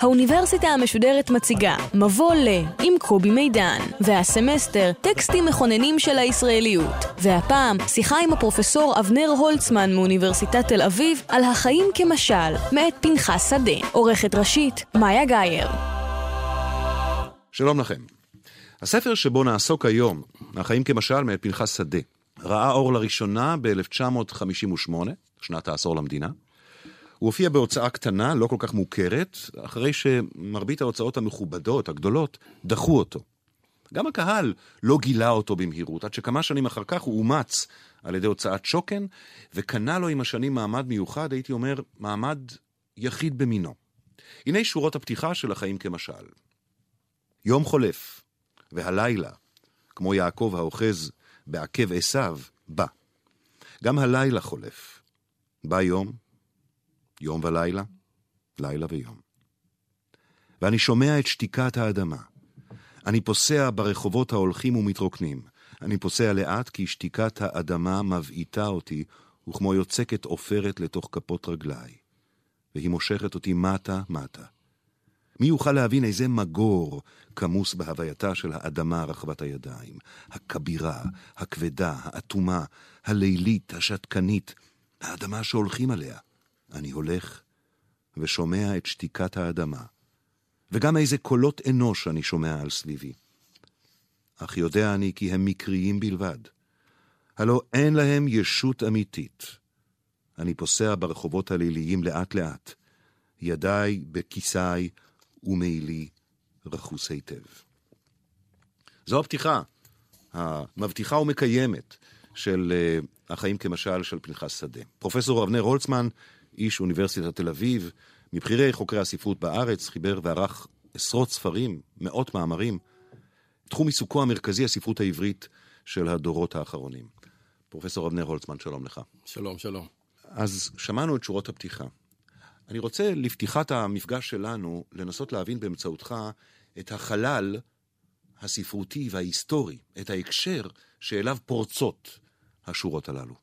האוניברסיטה המשודרת מציגה מבוא ל עם קובי מידן, והסמסטר טקסטים מכוננים של הישראליות. והפעם שיחה עם הפרופסור אבנר הולצמן מאוניברסיטת תל אביב על החיים כמשל, מאת פנחס שדה. עורכת ראשית, מאיה גאייר. שלום לכם. הספר שבו נעסוק היום, החיים כמשל מאת פנחס שדה, ראה אור לראשונה ב-1958, שנת העשור למדינה. הוא הופיע בהוצאה קטנה, לא כל כך מוכרת, אחרי שמרבית ההוצאות המכובדות, הגדולות, דחו אותו. גם הקהל לא גילה אותו במהירות, עד שכמה שנים אחר כך הוא אומץ על ידי הוצאת שוקן, וקנה לו עם השנים מעמד מיוחד, הייתי אומר, מעמד יחיד במינו. הנה שורות הפתיחה של החיים כמשל. יום חולף, והלילה, כמו יעקב האוחז בעקב עשיו, בא. גם הלילה חולף. בא יום, יום ולילה, לילה ויום. ואני שומע את שתיקת האדמה. אני פוסע ברחובות ההולכים ומתרוקנים. אני פוסע לאט כי שתיקת האדמה מבעיטה אותי, וכמו יוצקת עופרת לתוך כפות רגליי. והיא מושכת אותי מטה-מטה. מי יוכל להבין איזה מגור כמוס בהווייתה של האדמה רחבת הידיים, הכבירה, הכבדה, האטומה, הלילית, השתקנית, האדמה שהולכים עליה. אני הולך ושומע את שתיקת האדמה, וגם איזה קולות אנוש אני שומע על סביבי. אך יודע אני כי הם מקריים בלבד. הלא אין להם ישות אמיתית. אני פוסע ברחובות הליליים לאט-לאט, ידיי בכיסיי ומעילי רכוס היטב. זו הפתיחה המבטיחה ומקיימת של uh, החיים כמשל של פנחס שדה. פרופסור אבנר הולצמן איש אוניברסיטת תל אביב, מבכירי חוקרי הספרות בארץ, חיבר וערך עשרות ספרים, מאות מאמרים. תחום עיסוקו המרכזי הספרות העברית של הדורות האחרונים. פרופסור אבנר הולצמן, שלום לך. שלום, שלום. אז שמענו את שורות הפתיחה. אני רוצה לפתיחת המפגש שלנו לנסות להבין באמצעותך את החלל הספרותי וההיסטורי, את ההקשר שאליו פורצות השורות הללו.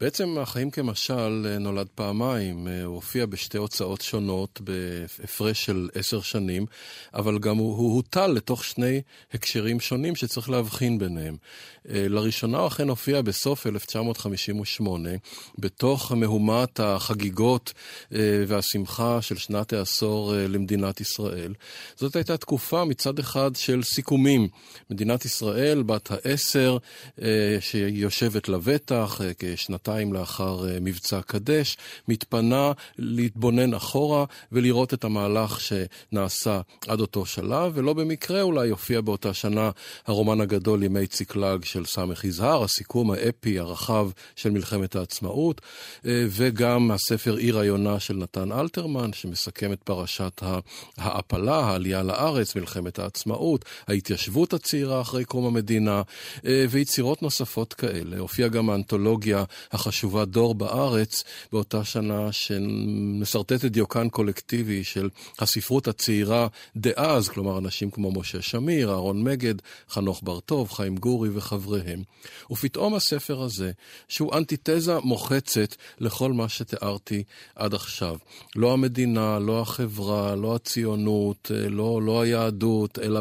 בעצם החיים כמשל אה, נולד פעמיים, אה, הוא הופיע בשתי הוצאות שונות בהפרש של עשר שנים, אבל גם הוא, הוא הוטל לתוך שני הקשרים שונים שצריך להבחין ביניהם. אה, לראשונה הוא אכן הופיע בסוף 1958, בתוך מהומת החגיגות והשמחה של שנת העשור למדינת ישראל. זאת הייתה תקופה מצד אחד של סיכומים. מדינת ישראל, בת העשר, שיושבת לבטח כשנתיים. שנתיים לאחר אה, מבצע קדש, מתפנה להתבונן אחורה ולראות את המהלך שנעשה עד אותו שלב, ולא במקרה אולי יופיע באותה שנה הרומן הגדול ימי ציקלג של סמך יזהר, הסיכום האפי הרחב של מלחמת העצמאות, אה, וגם הספר עיר היונה של נתן אלתרמן, שמסכם את פרשת ההעפלה, העלייה לארץ, מלחמת העצמאות, ההתיישבות הצעירה אחרי קום המדינה, אה, ויצירות נוספות כאלה. הופיע גם האנתולוגיה החשובה דור בארץ, באותה שנה שמשרטטת דיוקן קולקטיבי של הספרות הצעירה דאז, כלומר אנשים כמו משה שמיר, אהרון מגד, חנוך בר-טוב, חיים גורי וחבריהם. ופתאום הספר הזה, שהוא אנטיתזה מוחצת לכל מה שתיארתי עד עכשיו. לא המדינה, לא החברה, לא הציונות, לא, לא היהדות, אלא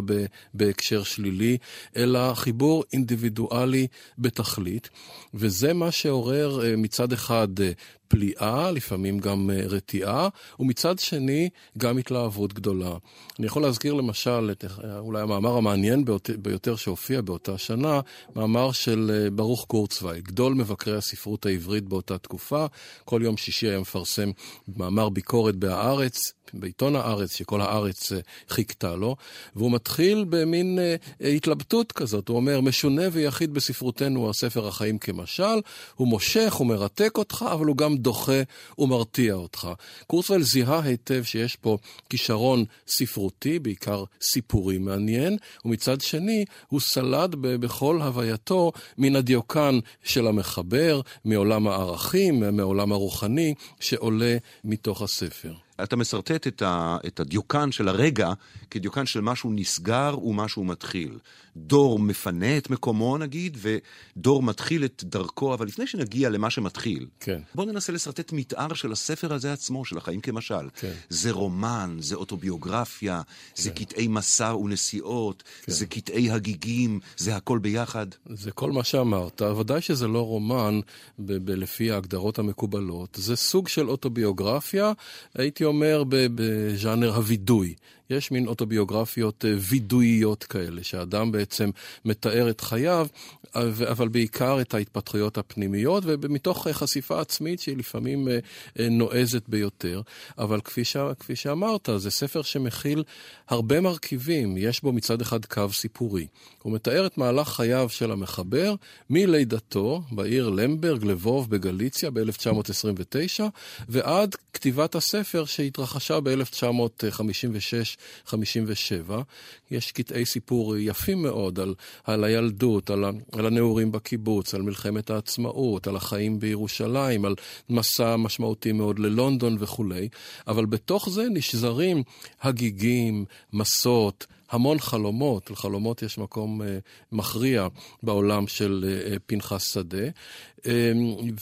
בהקשר שלילי, אלא חיבור אינדיבידואלי בתכלית. וזה מה שעורר אומר אה, מצד אחד אה, פליאה, לפעמים גם אה, רתיעה, ומצד שני גם התלהבות גדולה. אני יכול להזכיר למשל את אולי המאמר המעניין ביותר שהופיע באותה שנה, מאמר של ברוך קורצווייל, גדול מבקרי הספרות העברית באותה תקופה. כל יום שישי היה מפרסם מאמר ביקורת בהארץ, בעיתון הארץ, שכל הארץ אה, חיכתה לו, והוא מתחיל במין אה, אה, התלבטות כזאת. הוא אומר, משונה ויחיד בספרותנו הספר החיים כמשל, הוא מושך, הוא מרתק אותך, אבל הוא גם דוחה ומרתיע אותך. קורצווייל זיהה היטב שיש פה כישרון ספרותי, בעיקר סיפורי מעניין, ומצד שני הוא סלד בכל הווייתו מן הדיוקן של המחבר, מעולם הערכים, מעולם הרוחני, שעולה מתוך הספר. אתה משרטט את, ה, את הדיוקן של הרגע כדיוקן של משהו נסגר ומשהו מתחיל. דור מפנה את מקומו נגיד, ודור מתחיל את דרכו, אבל לפני שנגיע למה שמתחיל, כן. בואו ננסה לשרטט מתאר של הספר הזה עצמו, של החיים כמשל. כן. זה רומן, זה אוטוביוגרפיה, כן. זה קטעי מסע ונסיעות, כן. זה קטעי הגיגים, זה הכל ביחד. זה כל מה שאמרת. ודאי שזה לא רומן ב- ב- לפי ההגדרות המקובלות. זה סוג של אוטוביוגרפיה, הייתי אומר בז'אנר הווידוי. יש מין אוטוביוגרפיות אה, וידואיות כאלה, שאדם בעצם מתאר את חייו, אבל בעיקר את ההתפתחויות הפנימיות, ומתוך אה, חשיפה עצמית שהיא לפעמים אה, נועזת ביותר. אבל כפי, ש... כפי שאמרת, זה ספר שמכיל הרבה מרכיבים. יש בו מצד אחד קו סיפורי. הוא מתאר את מהלך חייו של המחבר מלידתו בעיר למברג, לבוב בגליציה ב-1929, ועד כתיבת הספר שהתרחשה ב-1956 57, יש קטעי סיפור יפים מאוד על, על הילדות, על, על הנעורים בקיבוץ, על מלחמת העצמאות, על החיים בירושלים, על מסע משמעותי מאוד ללונדון וכולי, אבל בתוך זה נשזרים הגיגים, מסות, המון חלומות, לחלומות יש מקום אה, מכריע בעולם של אה, פנחס שדה. אה,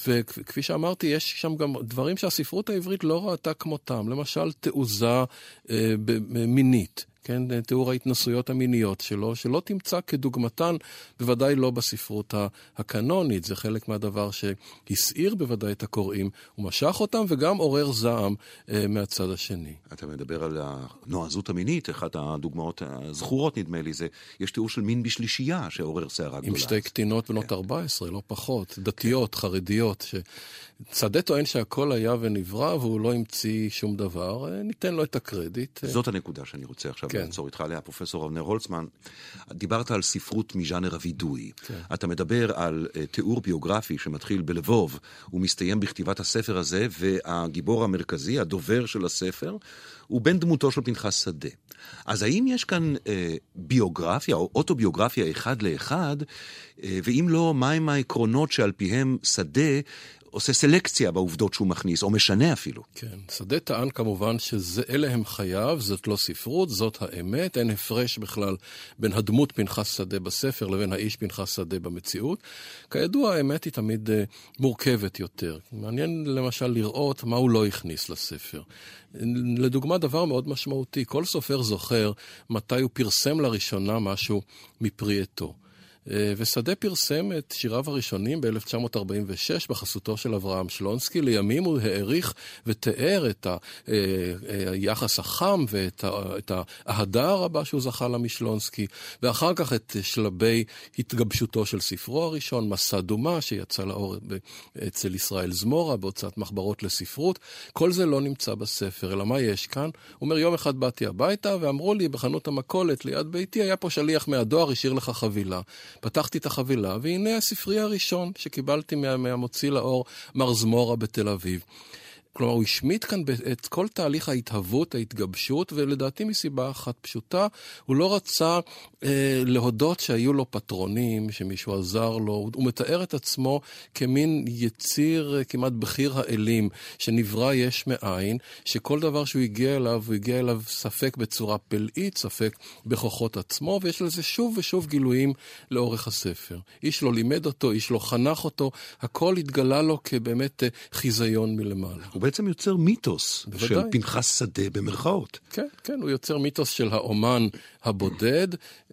וכפי שאמרתי, יש שם גם דברים שהספרות העברית לא ראתה כמותם, למשל תעוזה אה, מינית. כן, תיאור ההתנסויות המיניות שלו, שלא תמצא כדוגמתן, בוודאי לא בספרות הקנונית. זה חלק מהדבר שהסעיר בוודאי את הקוראים, הוא משך אותם וגם עורר זעם אה, מהצד השני. אתה מדבר על הנועזות המינית, אחת הדוגמאות הזכורות נדמה לי, זה, יש תיאור של מין בשלישייה שעורר סערה גדולה. עם שתי קטינות בנות כן. 14, לא פחות, דתיות, כן. חרדיות, ש... שדה טוען שהכל היה ונברא והוא לא המציא שום דבר, אה, ניתן לו את הקרדיט. אה. זאת הנקודה שאני רוצה עכשיו כן. לעצור איתך עליה, פרופסור אבנר הולצמן. דיברת על ספרות מז'אנר הווידוי. כן. אתה מדבר על uh, תיאור ביוגרפי שמתחיל בלבוב ומסתיים בכתיבת הספר הזה, והגיבור המרכזי, הדובר של הספר, הוא בן דמותו של פנחס שדה. אז האם יש כאן אה, ביוגרפיה או אוטוביוגרפיה אחד לאחד, אה, ואם לא, מהם העקרונות שעל פיהם שדה עושה סלקציה בעובדות שהוא מכניס, או משנה אפילו. כן, שדה טען כמובן שאלה הם חייו, זאת לא ספרות, זאת האמת, אין הפרש בכלל בין הדמות פנחס שדה בספר לבין האיש פנחס שדה במציאות. כידוע, האמת היא תמיד uh, מורכבת יותר. מעניין למשל לראות מה הוא לא הכניס לספר. לדוגמה, דבר מאוד משמעותי, כל סופר זוכר מתי הוא פרסם לראשונה משהו מפרי עטו. אה, ושדה פרסם את שיריו הראשונים ב-1946 בחסותו של אברהם שלונסקי. לימים הוא העריך ותיאר את אה, אה, היחס החם ואת האהדה הרבה שהוא זכה לה משלונסקי, ואחר כך את שלבי התגבשותו של ספרו הראשון, מסע דומה, שיצא לאור אצל ישראל זמורה בהוצאת מחברות לספרות. כל זה לא נמצא בספר, אלא מה יש כאן? הוא אומר, יום אחד באתי הביתה ואמרו לי בחנות המכולת ליד ביתי, היה פה שליח מהדואר, השאיר לך חבילה. פתחתי את החבילה, והנה הספרי הראשון שקיבלתי מה, מהמוציא לאור, מר זמורה בתל אביב. כלומר, הוא השמיט כאן את כל תהליך ההתהוות, ההתגבשות, ולדעתי מסיבה אחת פשוטה, הוא לא רצה אה, להודות שהיו לו פטרונים, שמישהו עזר לו. הוא מתאר את עצמו כמין יציר אה, כמעט בכיר האלים, שנברא יש מאין, שכל דבר שהוא הגיע אליו, הוא הגיע אליו ספק בצורה פלאית, ספק בכוחות עצמו, ויש לזה שוב ושוב גילויים לאורך הספר. איש לא לימד אותו, איש לא חנך אותו, הכל התגלה לו כבאמת אה, חיזיון מלמעלה. בעצם יוצר מיתוס בוודאי. של פנחס שדה במרכאות. כן, כן, הוא יוצר מיתוס של האומן הבודד,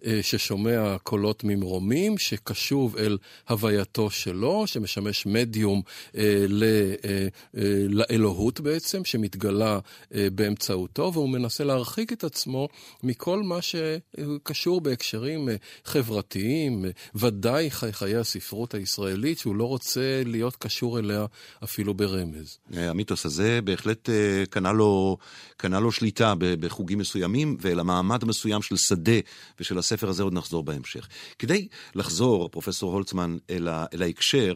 אה, ששומע קולות ממרומים, שקשוב אל הווייתו שלו, שמשמש מדיום אה, אה, לאלוהות בעצם, שמתגלה באמצעותו, והוא מנסה להרחיק את עצמו מכל מה שקשור בהקשרים חברתיים, ודאי חיי הספרות הישראלית, שהוא לא רוצה להיות קשור אליה אפילו ברמז. המיתוס הזה בהחלט קנה לו, קנה לו שליטה בחוגים מסוימים, ולמעמד מסוים של שדה ושל הספר. הספר הזה עוד נחזור בהמשך. כדי לחזור, פרופסור הולצמן, אל, ה, אל ההקשר,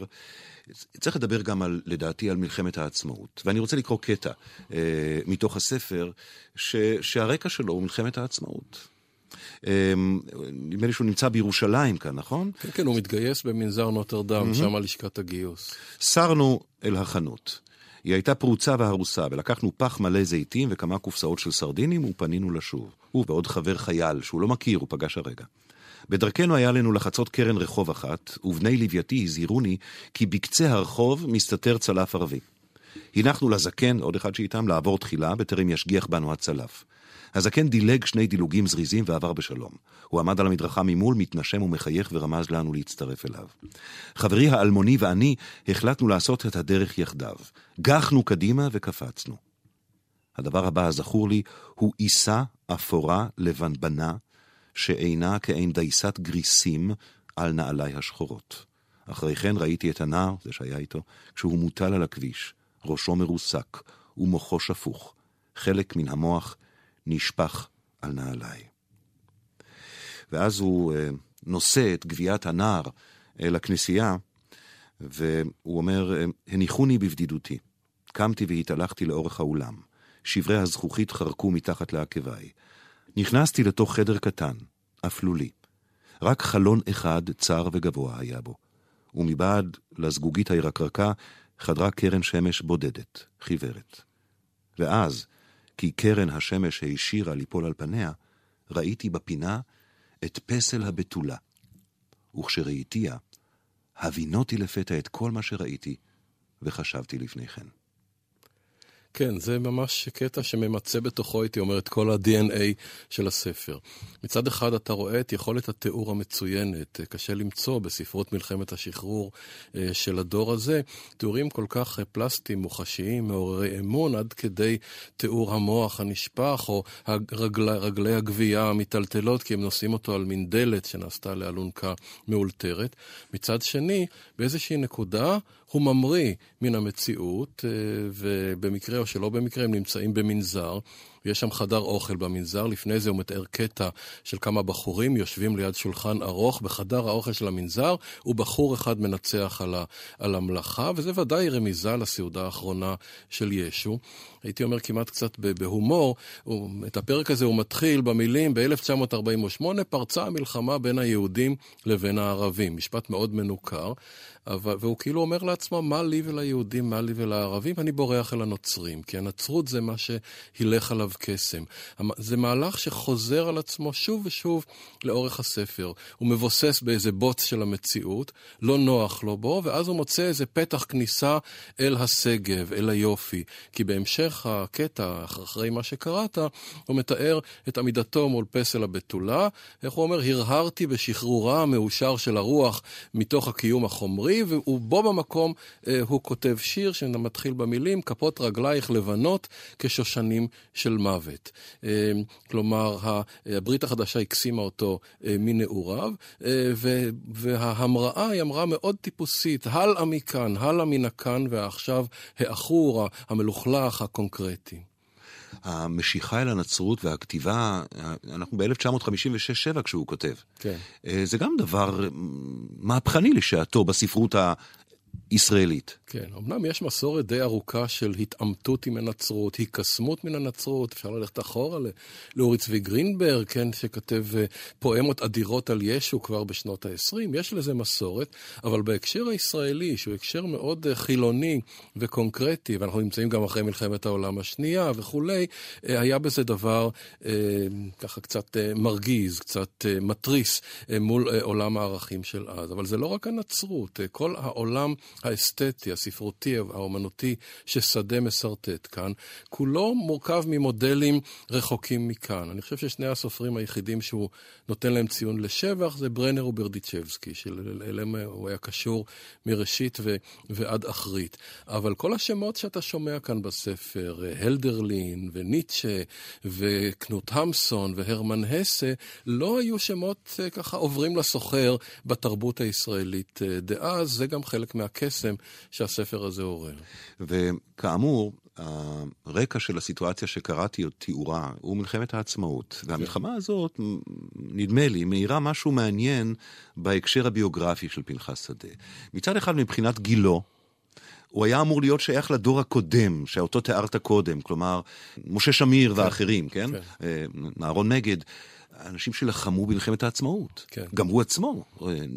צריך לדבר גם על, לדעתי, על מלחמת העצמאות. ואני רוצה לקרוא קטע אה, מתוך הספר, ש, שהרקע שלו הוא מלחמת העצמאות. אה, נדמה לי שהוא נמצא בירושלים כאן, נכון? כן, כן, הוא מתגייס במנזר נוטרדם, mm-hmm. שם לשכת הגיוס. סרנו אל החנות. היא הייתה פרוצה והרוסה, ולקחנו פח מלא זיתים וכמה קופסאות של סרדינים ופנינו לשוב. הוא ועוד חבר חייל שהוא לא מכיר, הוא פגש הרגע. בדרכנו היה לנו לחצות קרן רחוב אחת, ובני לווייתי הזהירוני כי בקצה הרחוב מסתתר צלף ערבי. הנחנו לזקן, עוד אחד שאיתם, לעבור תחילה, בטרם ישגיח בנו הצלף. הזקן דילג שני דילוגים זריזים ועבר בשלום. הוא עמד על המדרכה ממול, מתנשם ומחייך ורמז לנו להצטרף אליו. חברי האלמוני ואני החלטנו לעשות את הדרך יחדיו. גחנו קדימה וקפצנו. הדבר הבא הזכור לי הוא עיסה אפורה לבנבנה, שאינה כעין דייסת גריסים על נעליי השחורות. אחרי כן ראיתי את הנער, זה שהיה איתו, כשהוא מוטל על הכביש, ראשו מרוסק ומוחו שפוך. חלק מן המוח נשפך על נעליי. ואז הוא uh, נושא את גביית הנער אל הכנסייה, והוא אומר, הניחוני בבדידותי. קמתי והתהלכתי לאורך האולם. שברי הזכוכית חרקו מתחת לעקביי. נכנסתי לתוך חדר קטן, אפלולי. רק חלון אחד צר וגבוה היה בו, ומבעד לזגוגית הירקרקה חדרה קרן שמש בודדת, חיוורת. ואז, כי קרן השמש הישירה ליפול על פניה, ראיתי בפינה את פסל הבתולה. וכשראיתיה, הבינותי לפתע את כל מה שראיתי, וחשבתי לפני כן. כן, זה ממש קטע שממצה בתוכו, הייתי אומר, את כל ה-DNA של הספר. מצד אחד אתה רואה את יכולת התיאור המצוינת, קשה למצוא בספרות מלחמת השחרור אה, של הדור הזה, תיאורים כל כך פלסטיים, מוחשיים, מעוררי אמון, עד כדי תיאור המוח הנשפך, או הרגלי, רגלי הגבייה המיטלטלות, כי הם נושאים אותו על מין דלת שנעשתה לאלונקה מאולתרת. מצד שני, באיזושהי נקודה, הוא ממריא מן המציאות, אה, ובמקרה או שלא במקרה הם נמצאים במנזר. ויש שם חדר אוכל במנזר. לפני זה הוא מתאר קטע של כמה בחורים יושבים ליד שולחן ארוך בחדר האוכל של המנזר, ובחור אחד מנצח על, ה, על המלאכה, וזה ודאי רמיזה לסעודה האחרונה של ישו. הייתי אומר כמעט קצת בהומור, הוא, את הפרק הזה הוא מתחיל במילים, ב-1948 פרצה המלחמה בין היהודים לבין הערבים. משפט מאוד מנוכר, אבל, והוא כאילו אומר לעצמו, מה לי וליהודים, מה לי ולערבים? אני בורח אל הנוצרים, כי הנצרות זה מה שהילך עליו קסם. זה מהלך שחוזר על עצמו שוב ושוב לאורך הספר. הוא מבוסס באיזה בוץ של המציאות, לא נוח לו בו, ואז הוא מוצא איזה פתח כניסה אל השגב, אל היופי. כי בהמשך הקטע, אחרי מה שקראת, הוא מתאר את עמידתו מול פסל הבתולה. איך הוא אומר? הרהרתי בשחרורה המאושר של הרוח מתוך הקיום החומרי, ובו במקום אה, הוא כותב שיר שמתחיל במילים, כפות רגלייך לבנות כשושנים של מוות. אה, כלומר, הברית החדשה הקסימה אותו אה, מנעוריו, אה, וההמראה היא המראה מאוד טיפוסית, הלאה מכאן, הלאה מן הכאן והעכשיו, העכור, המלוכלך, הקונקרטי. המשיכה אל הנצרות והכתיבה, אנחנו ב-1956-7 כשהוא כותב. כן. זה גם דבר מהפכני לשעתו בספרות ישראלית. כן, אמנם יש מסורת די ארוכה של התעמתות עם הנצרות, היקסמות מן הנצרות, אפשר ללכת אחורה לאורי צבי גרינברג, כן, שכתב אה, פואמות אדירות על ישו כבר בשנות ה-20, יש לזה מסורת, אבל בהקשר הישראלי, שהוא הקשר מאוד אה, חילוני וקונקרטי, ואנחנו נמצאים גם אחרי מלחמת העולם השנייה וכולי, אה, היה בזה דבר ככה קצת מרגיז, קצת מתריס מול עולם הערכים של אז. אבל זה לא רק הנצרות, כל העולם האסתטי, הספרותי, האומנותי, ששדה משרטט כאן, כולו מורכב ממודלים רחוקים מכאן. אני חושב ששני הסופרים היחידים שהוא נותן להם ציון לשבח זה ברנר וברדיצ'בסקי, שאליהם הוא היה קשור מראשית ו- ועד אחרית. אבל כל השמות שאתה שומע כאן בספר, הלדרלין וניטשה וקנוט המסון והרמן הסה, לא היו שמות אה, ככה עוברים לסוחר בתרבות הישראלית אה, דאז, זה גם חלק מהקסם שהספר הזה עורר. וכאמור, הרקע של הסיטואציה שקראתי או תיאורה הוא מלחמת העצמאות. והמלחמה הזאת, נדמה לי, מאירה משהו מעניין בהקשר הביוגרפי של פנחס שדה. מצד אחד, מבחינת גילו, הוא היה אמור להיות שייך לדור הקודם, שאותו תיארת קודם, כלומר, משה שמיר כן, ואחרים, כן? כן. אהרון מגד. אנשים שלחמו במלחמת העצמאות. כן. גם הוא עצמו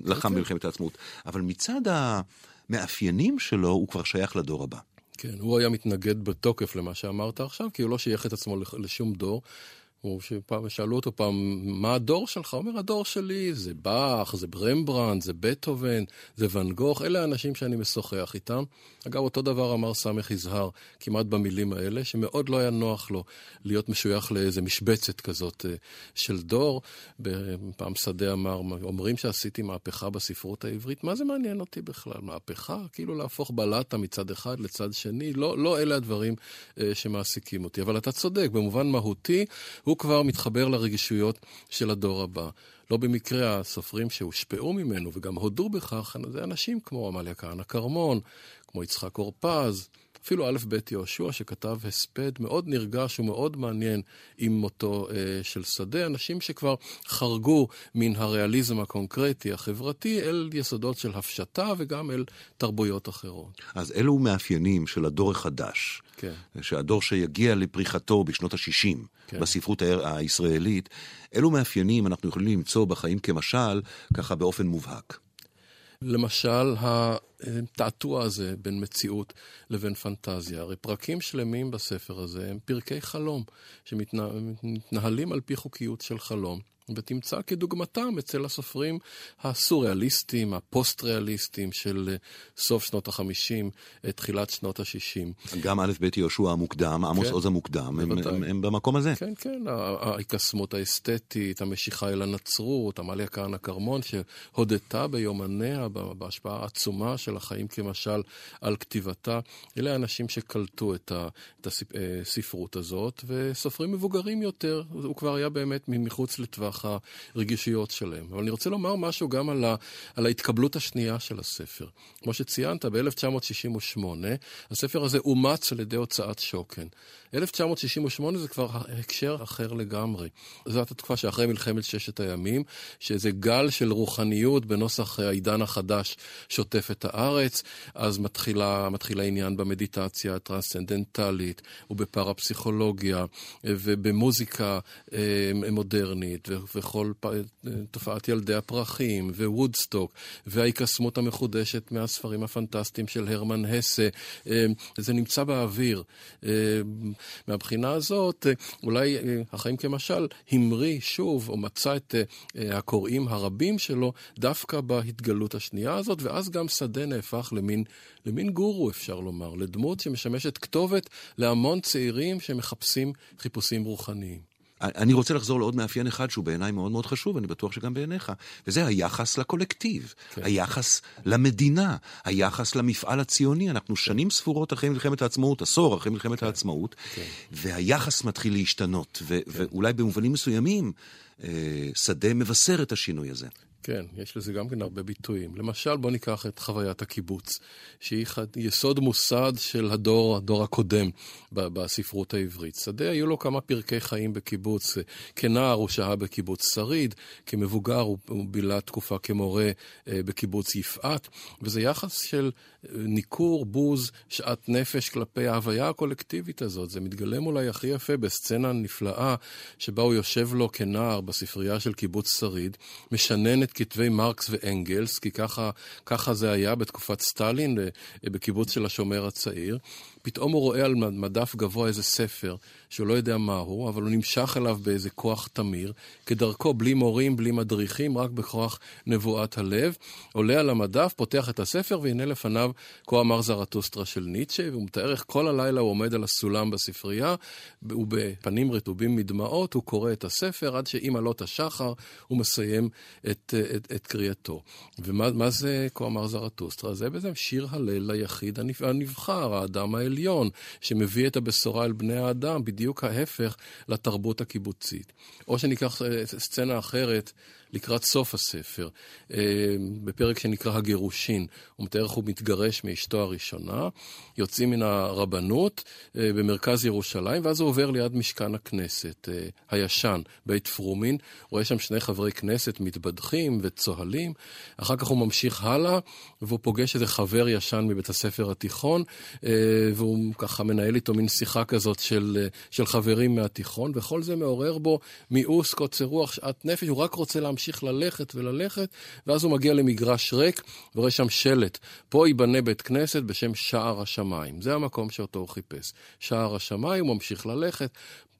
לחם כן. במלחמת העצמאות. אבל מצד המאפיינים שלו, הוא כבר שייך לדור הבא. כן, הוא היה מתנגד בתוקף למה שאמרת עכשיו, כי הוא לא שייך את עצמו לשום דור. הוא שפעם שאלו אותו פעם, מה הדור שלך? הוא אומר, הדור שלי זה באך, זה ברמברנד, זה בטהובן, זה ואן גוך, אלה האנשים שאני משוחח איתם. אגב, אותו דבר אמר סמך יזהר, כמעט במילים האלה, שמאוד לא היה נוח לו להיות משוייך לאיזה משבצת כזאת אה, של דור. פעם שדה אמר, אומרים שעשיתי מהפכה בספרות העברית, מה זה מעניין אותי בכלל? מהפכה? כאילו להפוך בלטה מצד אחד לצד שני? לא, לא אלה הדברים אה, שמעסיקים אותי. אבל אתה צודק, במובן מהותי, הוא כבר מתחבר לרגישויות של הדור הבא. לא במקרה הסופרים שהושפעו ממנו וגם הודו בכך, זה אנשים כמו עמליה כהנא כרמון, כמו יצחק אורפז, אפילו א' ב' יהושע שכתב הספד מאוד נרגש ומאוד מעניין עם מותו אה, של שדה, אנשים שכבר חרגו מן הריאליזם הקונקרטי החברתי אל יסודות של הפשטה וגם אל תרבויות אחרות. אז אלו מאפיינים של הדור החדש, כן. שהדור שיגיע לפריחתו בשנות ה-60 כן. בספרות הישראלית, אלו מאפיינים אנחנו יכולים למצוא בחיים כמשל, ככה באופן מובהק. למשל, התעתוע הזה בין מציאות לבין פנטזיה. הרי פרקים שלמים בספר הזה הם פרקי חלום, שמתנהלים על פי חוקיות של חלום. ותמצא כדוגמתם אצל הסופרים הסוריאליסטים, הפוסט-ריאליסטים של אה, סוף שנות החמישים, אה, תחילת שנות השישים. גם א' ב' יהושע המוקדם, עמוס כן, עוז המוקדם, הם, הם, הם במקום הזה. כן, כן, ההיקסמות האסתטית, המשיכה אל הנצרות, עמליה כהנא כרמון, שהודתה ביומניה בהשפעה העצומה של החיים כמשל על כתיבתה. אלה האנשים שקלטו את, הספרות הזאת, וסופרים מבוגרים יותר, הוא כבר היה באמת מחוץ לטווח הרגישויות שלהם. אבל אני רוצה לומר משהו גם על, ה, על ההתקבלות השנייה של הספר. כמו שציינת, ב-1968 הספר הזה אומץ על ידי הוצאת שוקן. 1968 זה כבר הקשר אחר לגמרי. זאת התקופה שאחרי מלחמת ששת הימים, שאיזה גל של רוחניות בנוסח העידן החדש שוטף את הארץ, אז מתחילה, מתחיל העניין במדיטציה הטרנסצנדנטלית ובפרפסיכולוגיה ובמוזיקה אה, מודרנית וכל תופעת ילדי הפרחים ווודסטוק וההיקסמות המחודשת מהספרים הפנטסטיים של הרמן הסה. אה, זה נמצא באוויר. אה, מהבחינה הזאת, אה, אולי אה, החיים כמשל המריא שוב, או מצא את אה, הקוראים הרבים שלו, דווקא בהתגלות השנייה הזאת, ואז גם שדה נהפך למין, למין גורו, אפשר לומר, לדמות שמשמשת כתובת להמון צעירים שמחפשים חיפושים רוחניים. אני רוצה לחזור לעוד מאפיין אחד שהוא בעיניי מאוד מאוד חשוב, אני בטוח שגם בעיניך, וזה היחס לקולקטיב, כן. היחס למדינה, היחס למפעל הציוני. אנחנו שנים ספורות אחרי מלחמת העצמאות, עשור אחרי מלחמת כן. העצמאות, כן. והיחס מתחיל להשתנות, ו- כן. ואולי במובנים מסוימים אה, שדה מבשר את השינוי הזה. כן, יש לזה גם כן הרבה ביטויים. למשל, בוא ניקח את חוויית הקיבוץ, שהיא יסוד מוסד של הדור, הדור הקודם בספרות העברית. שדה, היו לו כמה פרקי חיים בקיבוץ. כנער הוא שהה בקיבוץ שריד, כמבוגר הוא בילה תקופה כמורה אה, בקיבוץ יפעת, וזה יחס של ניכור, בוז, שאט נפש כלפי ההוויה הקולקטיבית הזאת. זה מתגלם אולי הכי יפה בסצנה נפלאה, שבה הוא יושב לו כנער בספרייה של קיבוץ שריד, משנן את כתבי מרקס ואנגלס, כי ככה, ככה זה היה בתקופת סטלין, אה, בקיבוץ של השומר הצעיר. פתאום הוא רואה על מדף גבוה איזה ספר שהוא לא יודע מהו, אבל הוא נמשך אליו באיזה כוח תמיר, כדרכו, בלי מורים, בלי מדריכים, רק בכוח נבואת הלב. עולה על המדף, פותח את הספר, והנה לפניו כה אמר זרטוסטרה של ניטשה, והוא מתאר איך כל הלילה הוא עומד על הסולם בספרייה, ובפנים רטובים מדמעות הוא קורא את הספר, עד שעם עלות השחר הוא מסיים את, את, את קריאתו. ומה זה כה אמר זרטוסטרה? זה בעצם שיר הלל ליחיד הנבחר, האדם האל. העליון, שמביא את הבשורה אל בני האדם, בדיוק ההפך לתרבות הקיבוצית. או שניקח אה, סצנה אחרת לקראת סוף הספר, אה, בפרק שנקרא הגירושין. הוא מתאר איך הוא מתגרש מאשתו הראשונה, יוצאים מן הרבנות אה, במרכז ירושלים, ואז הוא עובר ליד משכן הכנסת אה, הישן, בית פרומין. רואה שם שני חברי כנסת מתבדחים וצוהלים. אחר כך הוא ממשיך הלאה, והוא פוגש איזה חבר ישן מבית הספר התיכון, והוא ככה מנהל איתו מין שיחה כזאת של, של חברים מהתיכון, וכל זה מעורר בו מיאוס, קוצר רוח, שאט נפש, הוא רק רוצה להמשיך ללכת וללכת, ואז הוא מגיע למגרש ריק, ורואה שם שלט, פה ייבנה בית כנסת בשם שער השמיים. זה המקום שאותו הוא חיפש. שער השמיים, הוא ממשיך ללכת,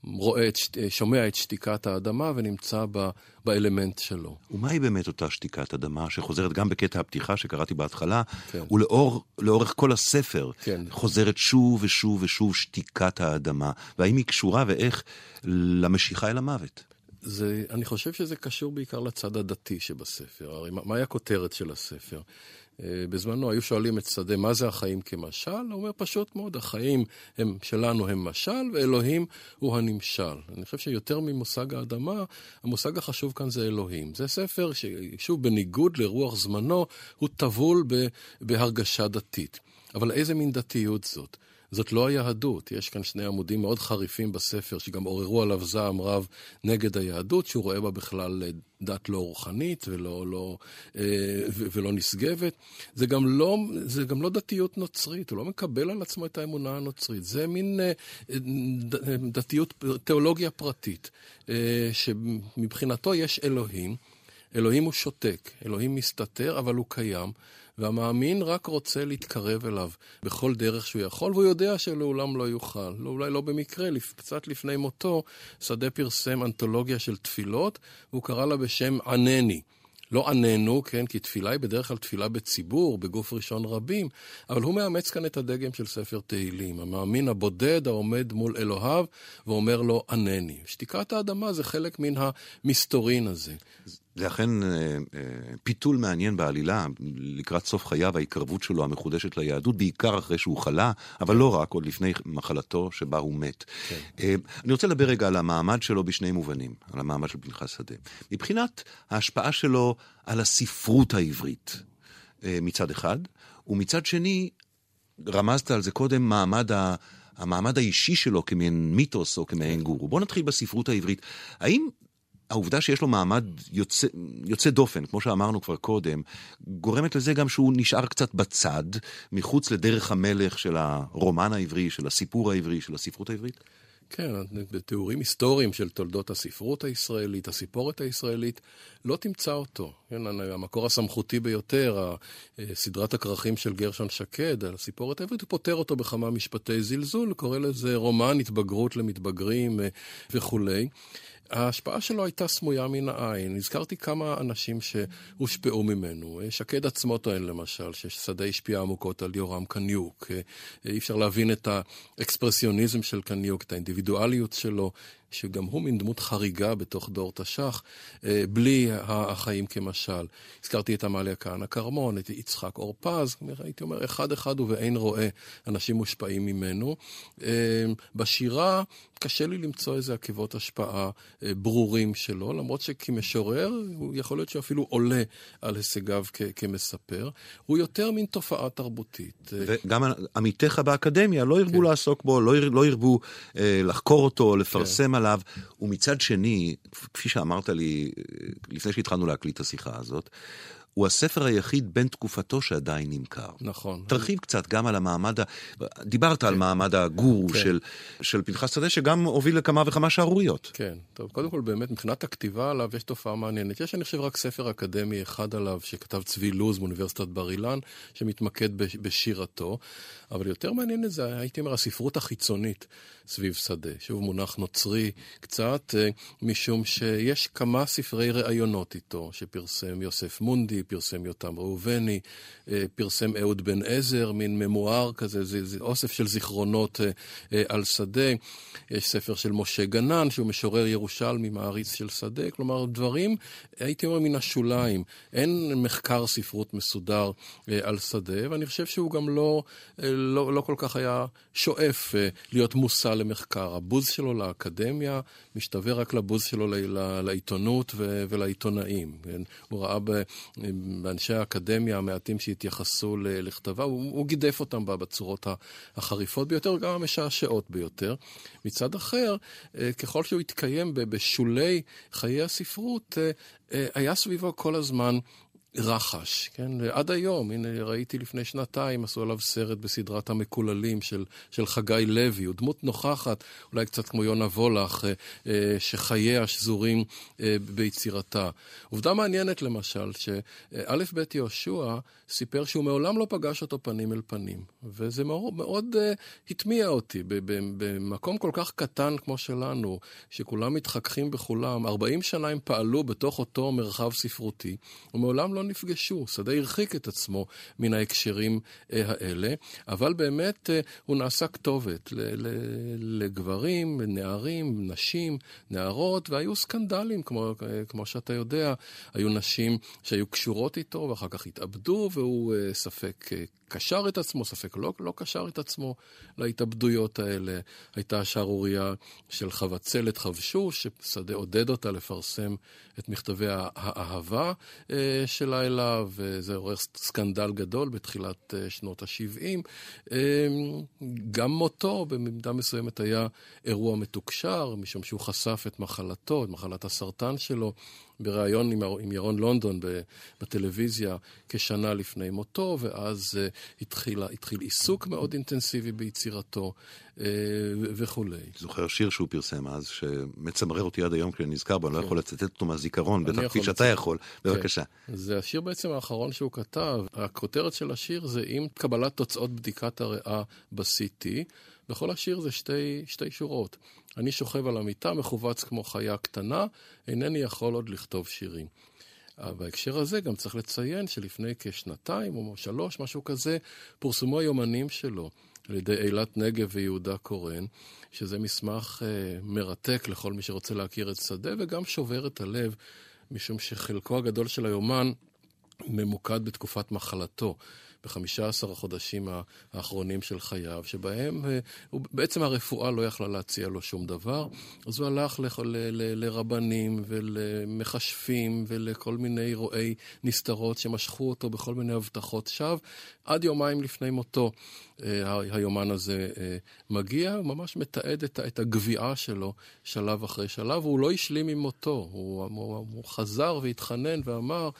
רואה את, שומע את שתיקת האדמה ונמצא ב, באלמנט שלו. ומהי באמת אותה שתיקת אדמה שחוזרת גם בקטע הפתיחה שקראתי בהתחלה, כן. ולאורך כל הספר כן. חוזרת שוב ושוב ושוב שתיקת האדמה, והאם היא קשורה ואיך למשיכה אל המוות? זה, אני חושב שזה קשור בעיקר לצד הדתי שבספר. הרי מהי הכותרת של הספר? אה, בזמנו היו שואלים את שדה, מה זה החיים כמשל? הוא אומר פשוט מאוד, החיים הם, שלנו הם משל, ואלוהים הוא הנמשל. אני חושב שיותר ממושג האדמה, המושג החשוב כאן זה אלוהים. זה ספר ששוב, בניגוד לרוח זמנו, הוא טבול בהרגשה דתית. אבל איזה מין דתיות זאת? זאת לא היהדות. יש כאן שני עמודים מאוד חריפים בספר, שגם עוררו עליו זעם רב נגד היהדות, שהוא רואה בה בכלל אה, דת לא רוחנית ולא, לא, אה, ולא נשגבת. זה גם לא, זה גם לא דתיות נוצרית, הוא לא מקבל על עצמו את האמונה הנוצרית. זה מין אה, דתיות, תיאולוגיה פרטית, שמבחינתו יש אלוהים. אלוהים הוא שותק, אלוהים מסתתר, אבל הוא קיים. והמאמין רק רוצה להתקרב אליו בכל דרך שהוא יכול, והוא יודע שלעולם לא יוכל. לא, אולי לא במקרה, קצת לפני מותו, שדה פרסם אנתולוגיה של תפילות, והוא קרא לה בשם ענני. לא עננו, כן, כי תפילה היא בדרך כלל תפילה בציבור, בגוף ראשון רבים, אבל הוא מאמץ כאן את הדגם של ספר תהילים, המאמין הבודד העומד מול אלוהיו ואומר לו ענני. שתיקת האדמה זה חלק מן המסתורין הזה. זה אכן אה, אה, פיתול מעניין בעלילה, לקראת סוף חייו, ההתקרבות שלו המחודשת ליהדות, בעיקר אחרי שהוא חלה, אבל לא רק, עוד לפני מחלתו שבה הוא מת. כן. אה, אני רוצה לדבר רגע על המעמד שלו בשני מובנים, על המעמד של פנחס שדה. מבחינת ההשפעה שלו על הספרות העברית, מצד אחד, ומצד שני, רמזת על זה קודם, מעמד ה... המעמד האישי שלו כמעין מיתוס או כמעין כן. גורו. בואו נתחיל בספרות העברית. האם העובדה שיש לו מעמד יוצא, יוצא דופן, כמו שאמרנו כבר קודם, גורמת לזה גם שהוא נשאר קצת בצד, מחוץ לדרך המלך של הרומן העברי, של הסיפור העברי, של הספרות העברית? כן, בתיאורים היסטוריים של תולדות הספרות הישראלית, הסיפורת הישראלית, לא תמצא אותו. כן, המקור הסמכותי ביותר, סדרת הכרכים של גרשון שקד, על הסיפורת העברית, הוא פותר אותו בכמה משפטי זלזול, קורא לזה רומן התבגרות למתבגרים אה, וכולי. ההשפעה שלו הייתה סמויה מן העין. הזכרתי כמה אנשים שהושפעו ממנו. שקד עצמו טוען למשל ששדה השפיע עמוקות על יורם קניוק. אי אפשר להבין את האקספרסיוניזם של קניוק, את האינדיבידואליות שלו. שגם הוא מין דמות חריגה בתוך דור תש"ח, אה, בלי החיים כמשל. הזכרתי את עמליה כהנא כרמון, את יצחק אור פז, הייתי אומר, אחד-אחד ובאין רואה אנשים מושפעים ממנו. אה, בשירה קשה לי למצוא איזה עקבות השפעה אה, ברורים שלו, למרות שכמשורר, הוא יכול להיות שאפילו עולה על הישגיו כ- כמספר. הוא יותר מין תופעה תרבותית. וגם עמיתיך באקדמיה לא ירבו כן. לעסוק בו, לא, לא ירבו אה, לחקור אותו, לפרסם כן. עליו, ומצד שני, כפי שאמרת לי לפני שהתחלנו להקליט את השיחה הזאת, הוא הספר היחיד בן תקופתו שעדיין נמכר. נכון. תרחיב קצת גם על המעמד, ה... דיברת כן. על מעמד הגורו כן. של, של פנחס שדה, שגם הוביל לכמה וכמה שערוריות. כן, טוב, קודם כל באמת מבחינת הכתיבה עליו יש תופעה מעניינת. יש אני חושב רק ספר אקדמי אחד עליו שכתב צבי לוז מאוניברסיטת בר אילן, שמתמקד בשירתו, אבל יותר מעניין את זה, הייתי אומר, הספרות החיצונית סביב שדה. שוב מונח נוצרי קצת, אה, משום שיש כמה ספרי ראיונות איתו, שפרסם יוסף מונדי, פרסם יותם ראובני, פרסם אהוד בן עזר, מין ממואר כזה, זה, זה אוסף של זיכרונות על שדה. יש ספר של משה גנן, שהוא משורר ירושלמי, מעריץ של שדה. כלומר, דברים, הייתי אומר, מן השוליים. אין מחקר ספרות מסודר על שדה, ואני חושב שהוא גם לא, לא, לא כל כך היה שואף להיות מושא למחקר. הבוז שלו לאקדמיה משתווה רק לבוז שלו לעיתונות ולעיתונאים. כן? הוא ראה באנשי האקדמיה המעטים שהתייחסו לכתביו, הוא, הוא גידף אותם בצורות החריפות ביותר, גם המשעשעות ביותר. מצד אחר, אה, ככל שהוא התקיים בשולי חיי הספרות, אה, אה, היה סביבו כל הזמן רחש, כן? עד היום, הנה ראיתי לפני שנתיים, עשו עליו סרט בסדרת המקוללים של, של חגי לוי, הוא דמות נוכחת, אולי קצת כמו יונה וולך, אה, אה, שחייה שזורים אה, ביצירתה. עובדה מעניינת למשל, שא' ב' יהושע סיפר שהוא מעולם לא פגש אותו פנים אל פנים, וזה מאוד, מאוד הטמיע אותי, במקום כל כך קטן כמו שלנו, שכולם מתחככים בכולם, 40 שנה הם פעלו בתוך אותו מרחב ספרותי, ומעולם לא לא נפגשו. שדה הרחיק את עצמו מן ההקשרים אה, האלה, אבל באמת אה, הוא נעשה כתובת לגברים, נערים, נשים, נערות, והיו סקנדלים, כמו, אה, כמו שאתה יודע. היו נשים שהיו קשורות איתו ואחר כך התאבדו, והוא ספק קשר את עצמו, ספק לא, לא קשר את עצמו להתאבדויות האלה. הייתה שערורייה של חבצלת חבשוש, ששדה עודד אותה לפרסם את מכתבי האהבה אה, אליו, וזה עורר סקנדל גדול בתחילת אה, שנות ה-70. אה, גם מותו במידה מסוימת היה אירוע מתוקשר, משום שהוא חשף את מחלתו, את מחלת הסרטן שלו. בריאיון עם, עם ירון לונדון בטלוויזיה כשנה לפני מותו, ואז uh, התחיל, התחיל עיסוק מאוד אינטנסיבי ביצירתו uh, וכולי. זוכר שיר שהוא פרסם אז, שמצמרר אותי עד היום כי אני נזכר בו, אני לא כן. יכול לצטט אותו מהזיכרון, בטח כפי שאתה יכול. כן. בבקשה. זה השיר בעצם האחרון שהוא כתב. הכותרת של השיר זה עם קבלת תוצאות בדיקת הריאה ב-CT. בכל השיר זה שתי, שתי שורות. אני שוכב על המיטה, מכווץ כמו חיה קטנה, אינני יכול עוד לכתוב שירים. בהקשר הזה גם צריך לציין שלפני כשנתיים או שלוש, משהו כזה, פורסמו היומנים שלו על ידי אילת נגב ויהודה קורן, שזה מסמך אה, מרתק לכל מי שרוצה להכיר את שדה וגם שובר את הלב, משום שחלקו הגדול של היומן ממוקד בתקופת מחלתו. בחמישה עשר החודשים האחרונים של חייו, שבהם אה, בעצם הרפואה לא יכלה להציע לו שום דבר, אז הוא הלך ל, ל, ל, לרבנים ולמכשפים ולכל מיני רועי נסתרות שמשכו אותו בכל מיני הבטחות שווא, עד יומיים לפני מותו. אה, היומן הזה אה, מגיע, הוא ממש מתעד את הגביעה שלו שלב אחרי שלב, והוא לא השלים עם מותו, הוא, הוא, הוא חזר והתחנן ואמר,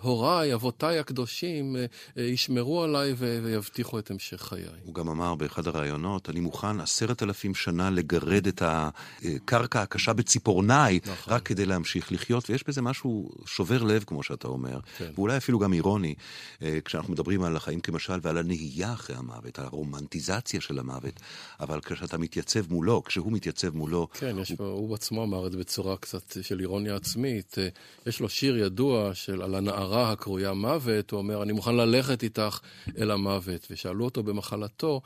הוריי, אבותיי הקדושים, אה, אה, ישמרו עליי ויבטיחו את המשך חיי. הוא גם אמר באחד הראיונות, אני מוכן עשרת אלפים שנה לגרד את הקרקע הקשה בציפורניי, נכון. רק כדי להמשיך לחיות, ויש בזה משהו שובר לב, כמו שאתה אומר, כן. ואולי אפילו גם אירוני, אה, כשאנחנו מדברים על החיים כמשל ועל הנהייה אחרי המוות, הרומנטיזציה של המוות, אבל כשאתה מתייצב מולו, כשהוא מתייצב מולו... כן, הוא... פה, הוא עצמו אמר את זה בצורה קצת של אירוניה עצמית. יש לו שיר ידוע של... על הנערה הקרויה מוות, הוא אומר, אני מוכן ללכת איתך אל המוות. ושאלו אותו במחלתו,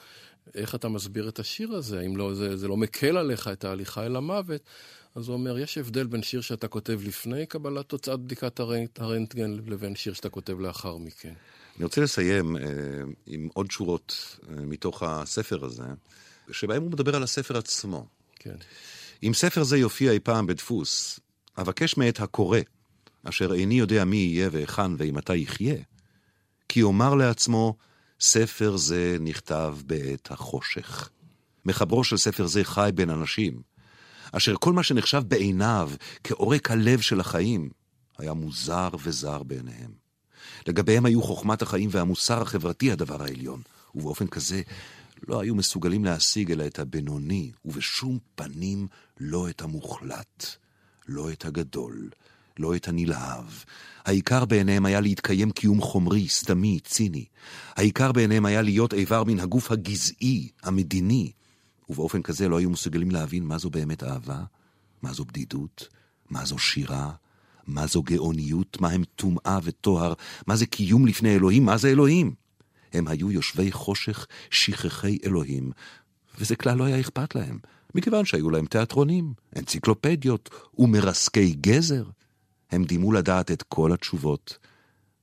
איך אתה מסביר את השיר הזה? האם לא, זה, זה לא מקל עליך את ההליכה אל המוות? אז הוא אומר, יש הבדל בין שיר שאתה כותב לפני קבלת תוצאת בדיקת הרנטגן לבין שיר שאתה כותב לאחר מכן. אני רוצה לסיים אה, עם עוד שורות אה, מתוך הספר הזה, שבהם הוא מדבר על הספר עצמו. כן. אם ספר זה יופיע אי פעם בדפוס, אבקש מאת הקורא אשר איני יודע מי יהיה והיכן ואימתי יחיה, כי אומר לעצמו, ספר זה נכתב בעת החושך. מחברו של ספר זה חי בין אנשים, אשר כל מה שנחשב בעיניו כעורק הלב של החיים, היה מוזר וזר בעיניהם. לגביהם היו חוכמת החיים והמוסר החברתי הדבר העליון, ובאופן כזה לא היו מסוגלים להשיג אלא את הבינוני, ובשום פנים לא את המוחלט, לא את הגדול, לא את הנלהב. העיקר בעיניהם היה להתקיים קיום חומרי, סתמי, ציני. העיקר בעיניהם היה להיות איבר מן הגוף הגזעי, המדיני. ובאופן כזה לא היו מסוגלים להבין מה זו באמת אהבה, מה זו בדידות, מה זו שירה, מה זו גאוניות, מה הם טומאה וטוהר, מה זה קיום לפני אלוהים, מה זה אלוהים. הם היו יושבי חושך, שכחי אלוהים, וזה כלל לא היה אכפת להם, מכיוון שהיו להם תיאטרונים, אנציקלופדיות ומרסקי גזר. הם דימו לדעת את כל התשובות,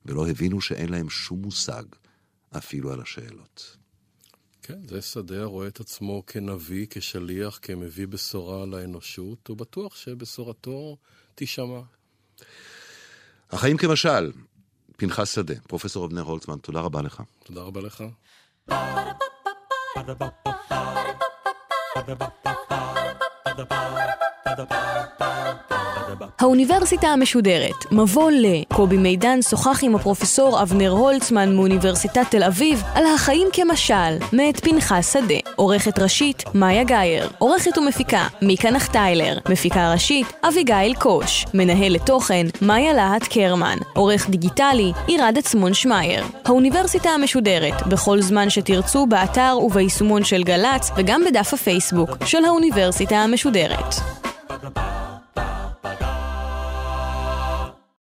ולא הבינו שאין להם שום מושג, אפילו על השאלות. כן, זה שדה הרואה את עצמו כנביא, כשליח, כמביא בשורה לאנושות, הוא בטוח שבשורתו תישמע. החיים כמשל, פנחס שדה, פרופסור אבנר הולצמן, תודה רבה לך. תודה רבה לך. האוניברסיטה המשודרת, מבוא ל... קובי מידן שוחח עם הפרופסור אבנר הולצמן מאוניברסיטת תל אביב על החיים כמשל, מאת פנחס שדה. עורכת ראשית, מאיה גאייר. עורכת ומפיקה, מיקה נחטיילר. מפיקה ראשית, אביגיל קוש. מנהלת תוכן, מאיה להט קרמן. עורך דיגיטלי, עירד עצמון שמייר. האוניברסיטה המשודרת, בכל זמן שתרצו, באתר וביישומון של גל"צ, וגם בדף הפייסבוק של האוניברסיטה המשודרת.